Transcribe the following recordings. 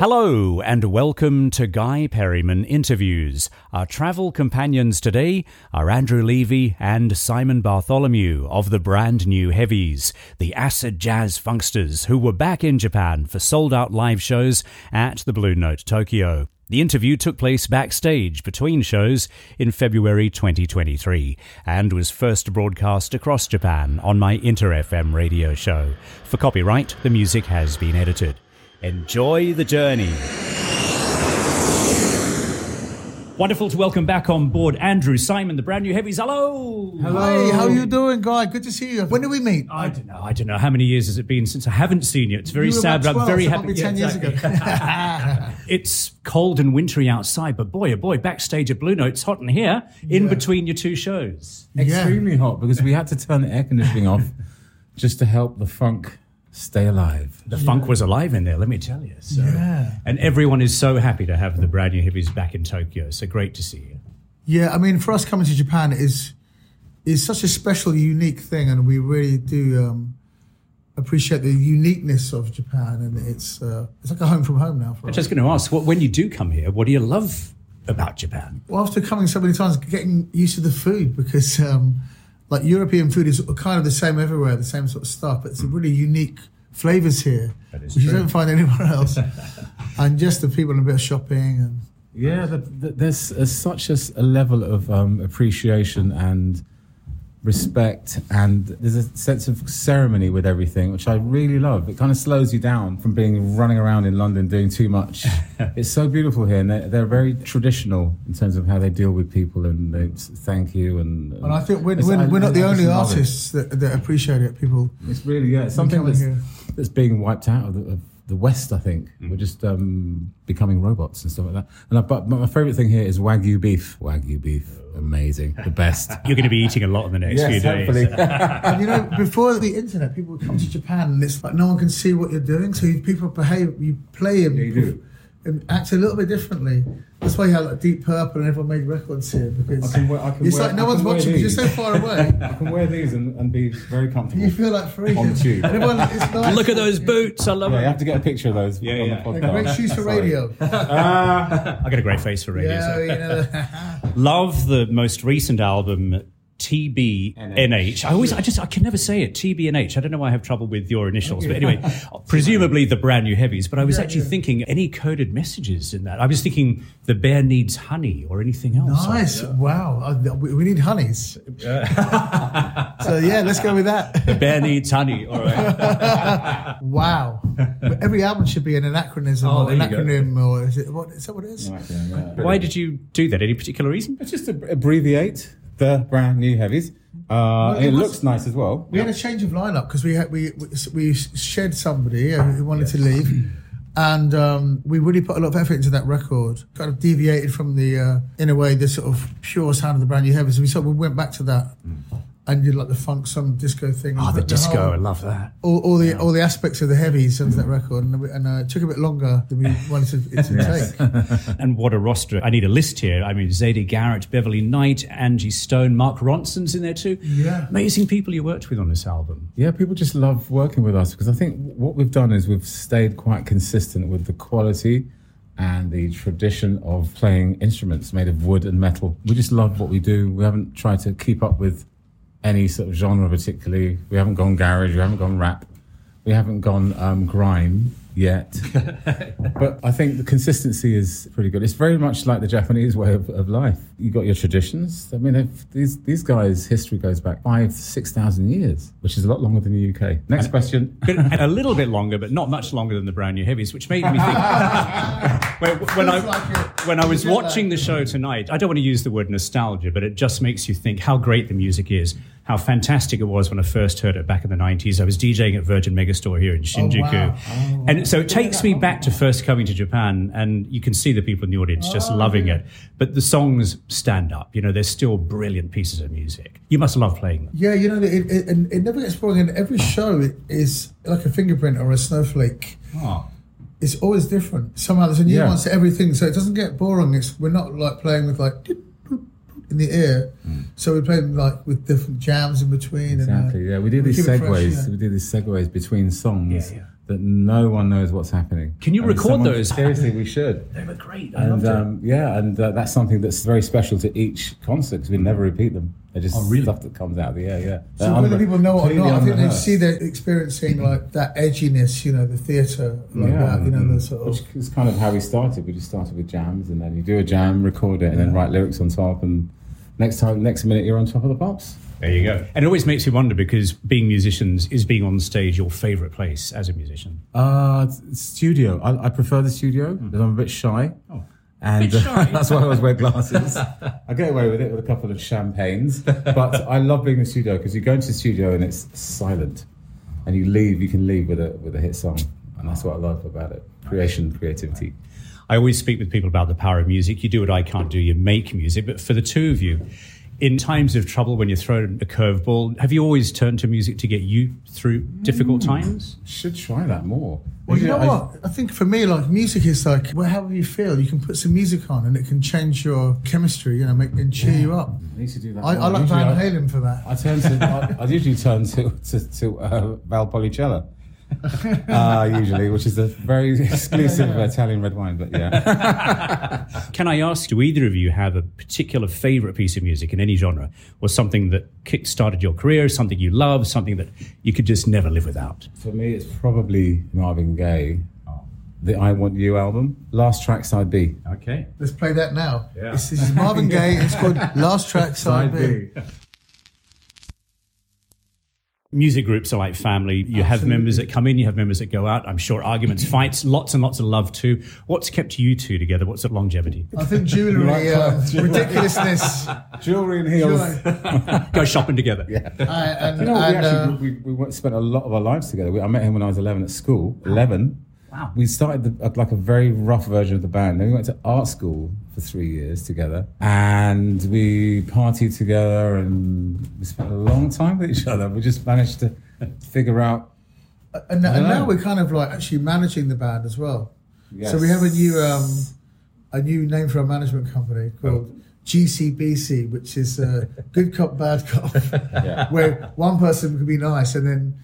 Hello, and welcome to Guy Perryman Interviews. Our travel companions today are Andrew Levy and Simon Bartholomew of the brand new Heavies, the acid jazz funksters who were back in Japan for sold out live shows at the Blue Note Tokyo. The interview took place backstage between shows in February 2023 and was first broadcast across Japan on my Inter FM radio show. For copyright, the music has been edited. Enjoy the journey. Wonderful to welcome back on board Andrew Simon, the brand new heavies. Hello. Hello. Hey, how you doing, guy? Good to see you. When did we meet? I don't know. I don't know. How many years has it been since I haven't seen you? It's very You sad, about but I'm very so happy. probably 10 years ago. it's cold and wintry outside, but boy, oh boy, backstage at Blue Note, it's hot in here in between your two shows. extremely hot because we had to turn the air conditioning off just to help the funk stay alive. The funk was alive in there, let me tell you. So, Yeah. And everyone is so happy to have the brand new heavies back in Tokyo. So great to see you. Yeah, I mean, for us coming to Japan is is such a special, unique thing, and we really do um, appreciate the uniqueness of Japan, and it's uh, it's like a home from home now for I'm us. just going to ask, what, when you do come here, what do you love about Japan? Well, after coming so many times, getting used to the food because um, like European food is kind of the same everywhere, the same sort of stuff, but it's really unique flavors here, which you don't find anywhere else, and just the people and a bit of shopping and. Yeah, the, the, there's such a, a level of um, appreciation and respect, and there's a sense of ceremony with everything, which I really love. It kind of slows you down from being running around in London doing too much. it's so beautiful here, and they're, they're very traditional in terms of how they deal with people and they thank you. And, And I think we're, we're, I- we're not I the just only artists that, that appreciate it. People, It's really yeah, it's something that's, that's being wiped out of of the West. I think we're just um, becoming robots and stuff like that. And I, but, but my favorite thing here is wagyu beef. Wagyu beef, amazing, the best. You're going to be eating a lot in the next few days. and you know, before the internet, people would come to Japan and it's like no one can see what you're doing. So you, people behave, you play and, Yeah, you do. And act a little bit differently. That's why you have like Deep Purple and everyone made records here because I can wear- I can it's wear- like no I one's watching because you're so far away. I can wear these and, and be very comfortable. you feel like free. On the tube. Everyone, it's nice. Look at those boots. I love yeah, you have to get a picture of those Yeah, on yeah. the Like, podcast. great shoes for Sorry. radio. Uh, I got a great face for radio. yeah, so. you know. Love the most recent album, TBNH. I always, I just, I can never say it. TBNH. I don't know why I have trouble with your initials, but anyway, presumably the brand new heavies. But I was Yeah, actually yeah. thinking any coded messages in that. I was thinking the bear needs honey or anything else. Nice. Wow. Uh, we, we need honeys. so yeah, let's go with that. The bear needs honey. All right. Wow. But every album should be an anachronism Oh, or an there go. acronym or is it what is that what it is? Right, yeah, yeah. Why did you do that? Any particular reason? Let's just ab- abbreviate the brand new heavies. Uh, and it it was- looks nice as well. We had a change of lineup because we had we we, shed somebody who wanted to leave. And um, we really put a lot of effort into that record. Kind of deviated from the, uh, in a way, the sort of pure sound of the brand new heavies. And we sort of went back to that and did like the funk, some disco thing. Oh, the whole- disco. I love that. all, all the all the aspects of the heavies of that record, and, and uh, it took a bit longer than we wanted it to take. And what a roster. I need a list here. I mean, Siedah Garrett, Beverly Knight, Angie Stone, Mark Ronson's in there too. Yeah. Amazing people you worked with on this album. Yeah, people just love working with us because I think what we've done is we've stayed quite consistent with the quality and the tradition of playing instruments made of wood and metal. We just love what we do. We haven't tried to keep up with any sort of genre particularly. We haven't gone garage, we haven't gone rap, we haven't gone um, grime yet. but I think the consistency is pretty good. It's very much like the Japanese way of, of life. You got your traditions. I mean, if these these guys' history goes back five, six thousand years, which is a lot longer than the UK. Next question. a little bit longer, but not much longer than the brand new heavies, which made me think. when, when I like when I was You get watching the show tonight, I don't want to use the word nostalgia, but it just makes you think how great the music is, how fantastic it was when I first heard it back in the nineties. I was DJing at Virgin Megastore here in oh, Shinjuku, wow. Oh, and so it takes me oh, back to first coming to Japan, and you can see the people in the audience just oh, loving it. But the songs stand up. You know, they're still brilliant pieces of music. You must love playing them. Yeah, you know, it, it, it never gets boring. And every show is like a fingerprint or a snowflake. Ah. It's always different. Somehow there's a nuance to everything, so it doesn't get boring. It's we're not like playing with like in the ear, so we're playing like with different jams in between. Exactly. And, uh, Yeah, we do these keep it fresh, segues. yeah. We do these segues between songs Yeah, yeah. that no one knows what's happening. Can you I mean, record someone- those? Seriously, we should. They were great. I And loved it. um, yeah, and uh, that's something that's very special to each concert because we never repeat them. They're just Oh, really? stuff that comes out of the air. Yeah. So They're whether unre- people know it or not, I think they see they're experiencing like that edginess, you know, the theatre, like Yeah. that, you know, the sort Which is kind of how we started. We just started with jams, and then you do a jam, record it, and then write lyrics on top. And next time, next minute, you're on top of the pops. There you go. And it always makes me wonder because being musicians is being on stage your favourite place as a musician. Uh, studio. I, I prefer the studio because I'm a bit shy. Oh. And Bit shy? that's why I always wear glasses. I get away with it with a couple of champagnes. But I love being in the studio because you go into the studio and it's silent. And you leave, you can leave with a, with a hit song. And that's what I love about it creation, creativity. I always speak with people about the power of music. You do what I can't do, you make music. But for the two of you, in times of trouble when you're thrown a curveball, have you always turned to music to get you through difficult times? Should try that more. Well, you know I- what? I think for me, like music is like wherever you feel, you can put some music on and it can change your chemistry, you know, make and cheer you up. I need to do that. I, I more. like Usually Van Halen for that. I turn to. I, I usually turn to to, to uh, Valpolicella. Uh, usually, which is a very exclusive Italian red wine, but yeah. Can I ask, do either of you have a particular favourite piece of music in any genre, or something that kick-started your career, something you love, something that you could just never live without? For me, it's probably Marvin Gaye, the "I Want You" album, last track side B. Okay. Let's play that now. Yeah. This, this is Marvin Gaye. It's called Last Track Side B. Music groups are like family. You have members that come in, you have members that go out. I'm sure arguments, fights, lots and lots of love too. What's kept you two together? What's the longevity? I think jewellery, uh, ridiculousness, Jewelry and heels. Go shopping together. uh, and, You know, and we actually uh, we, we spent a lot of our lives together. We, I met him when I was 11 at school. 11. Wow. We started the, uh, like a very rough version of the band. Then we went to art school for three years together, and we partied together, and we spent a long time with each other. We just managed to figure out. and, and now we're kind of like actually managing the band as well. Yes. So we have a new um, a new name for our management company called GCBC, which is uh, Good Cop Bad Cop, Yeah. where one person can be nice and then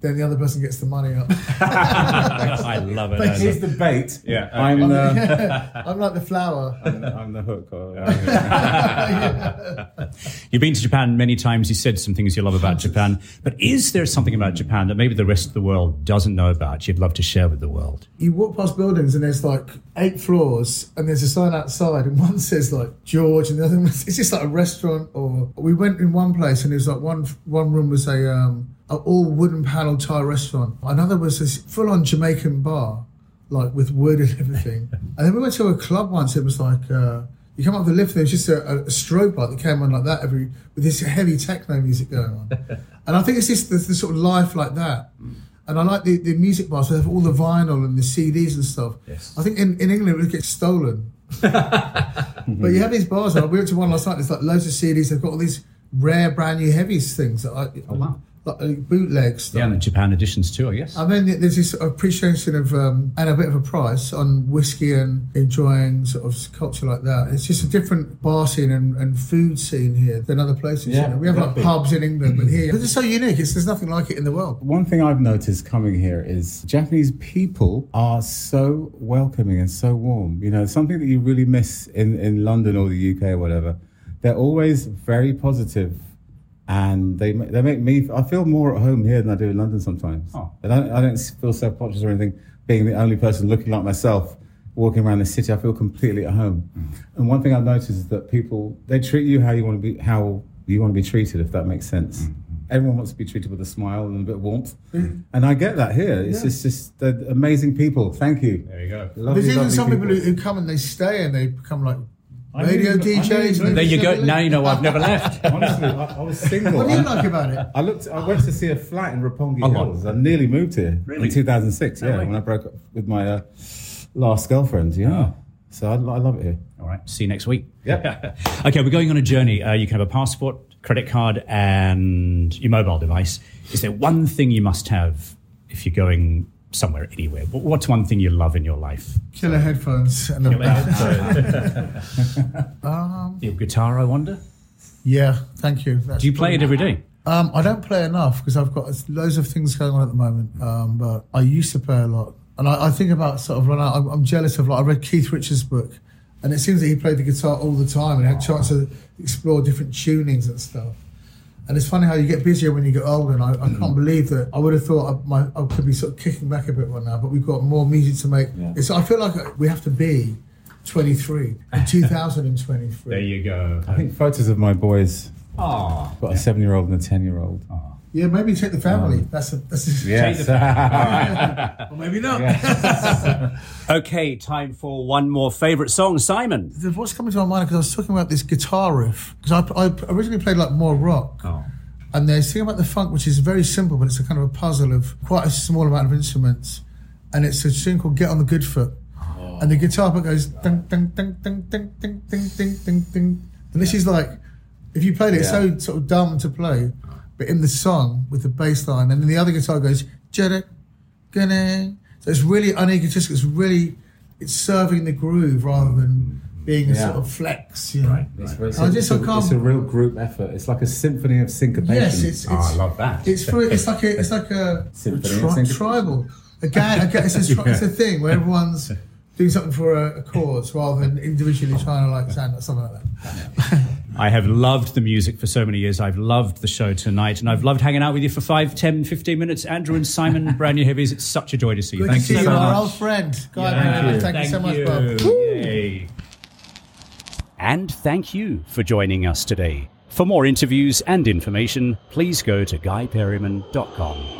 then the other person gets the money up. I love it. I love it. the bait. Yeah. I'm the, I'm like the flower. I'm the hook. Or, You've been to Japan many times. You said some things you love about Japan. But is there something about Japan that maybe the rest of the world doesn't know about you'd love to share with the world? You walk past buildings and there's like eight floors and there's a sign outside and one says like George and the other one it's just like a restaurant or we went in one place and it was like one one room was a um a all wooden panel Thai restaurant. Another was this full on Jamaican bar, like with wood and everything. and then we went to a club once, it was like uh you come up the lift, there was just a, a strobe light that came on like that every with this heavy techno music going on. and I think it's just the, the sort of life like that. And I like the, the music bars, they have all the vinyl and the CDs and stuff. Yes. I think in, in England it would get stolen. but you have these bars, like, we went to one last night, there's like loads of CDs, they've got all these rare brand new heavies things that I, Oh, wow. Like uh, bootleg stuff. Yeah, and the Japan editions too, I guess. And then there's this appreciation of um, and a bit of a price on whiskey and enjoying sort of culture like that. It's just a different bar scene and, and food scene here than other places. Yeah, you know? We have like exactly. pubs in England, but here it's so unique. It's, there's nothing like it in the world. One thing I've noticed coming here is Japanese people are so welcoming and so warm. You know, something that you really miss in, in London or the UK or whatever. They're always very positive and they they make me I feel more at home here than I do in London sometimes. Oh. I don't I don't feel self conscious or anything being the only person looking like myself walking around the city. I feel completely at home. Mm. And one thing I've noticed is that people they treat you how you want to be how you want to be treated if that makes sense. Mm-hmm. Everyone wants to be treated with a smile and a bit of warmth, mm. and I get that here. It's Yeah. just, just they're amazing people. Thank you. There you go. Lovely, there's even some people, who, who come and they stay and they become like I radio didn't I didn't DJs. even- and There you go. just- Now you know I've never left. Honestly, I, I was single. What do you like about it? I looked. I went to see a flat in Roppongi Oh. Hills. I nearly moved here Really? in 2006. No yeah, way. when I broke up with my uh, last girlfriend. Yeah, Oh. so I, I love it here. All right. See you next week. Yep. okay, we're going on a journey. Uh, you can have a passport, credit card, and your mobile device. Is there one thing you must have if you're going somewhere, anywhere? Wh- What's one thing you love in your life? Killer headphones and a Your guitar, I wonder. Yeah, thank you. That's Do you play it every day? Um, I don't play enough because I've got loads of things going on at the moment. Um, but I used to play a lot, and I, I think about sort of run out. I'm, I'm jealous of like I read Keith Richards' book, and it seems that he played the guitar all the time and had a chance to explore different tunings and stuff. And it's funny how you get busier when you get older. And I, I can't mm. believe that I would have thought I, my, I could be sort of kicking back a bit right now, but we've got more music to make. Yeah. It's, I feel like we have to be 23 in 2023. There you go. I think photos of my boys. Ah, Got a seven-year-old and a ten-year-old. Yeah, maybe take the family. that's a, that's a, Yes. or maybe not. okay. Time for one more favourite song, Simon. The- What's coming to my mind because I was talking about this guitar riff because I, I originally played like more rock. Oh, And there's thing about the funk, which is very simple, but it's a kind of a puzzle of quite a small amount of instruments. And it's a tune called Get on the Good Foot. And the guitar part goes ding, ding, ding, ding, ding, ding, ding, ding, ding, ding. And this is like, if you played it, it's so sort of dumb to play. But in the song with the bass line, and then the other guitar goes, jada, gonna. So it's really unegotistic. It's really, it's serving the groove rather than being a Yeah. sort of flex, you know. Right. It's, it's, I a, just- it's, I a, can't- it's a real group effort. It's like a symphony of syncopation. Yes, it's, it's Oh, I love that. It's for, it's like a it's like a, a tri- tribal. Again, again it's, a, tri- it's a thing where everyone's doing something for a, a cause rather than individually trying to like sound like something like that. I have loved the music for so many years. I've loved the show tonight, and I've loved hanging out with you for five, ten, fifteen minutes. Andrew and Simon, brand new heavies. It's such a joy to see you. Good Thank to see you you, so our old friend. Guy Thank you. Thank, you so much, Bob. Yay. And thank you for joining us today. For more interviews and information, please go to guyperryman.com.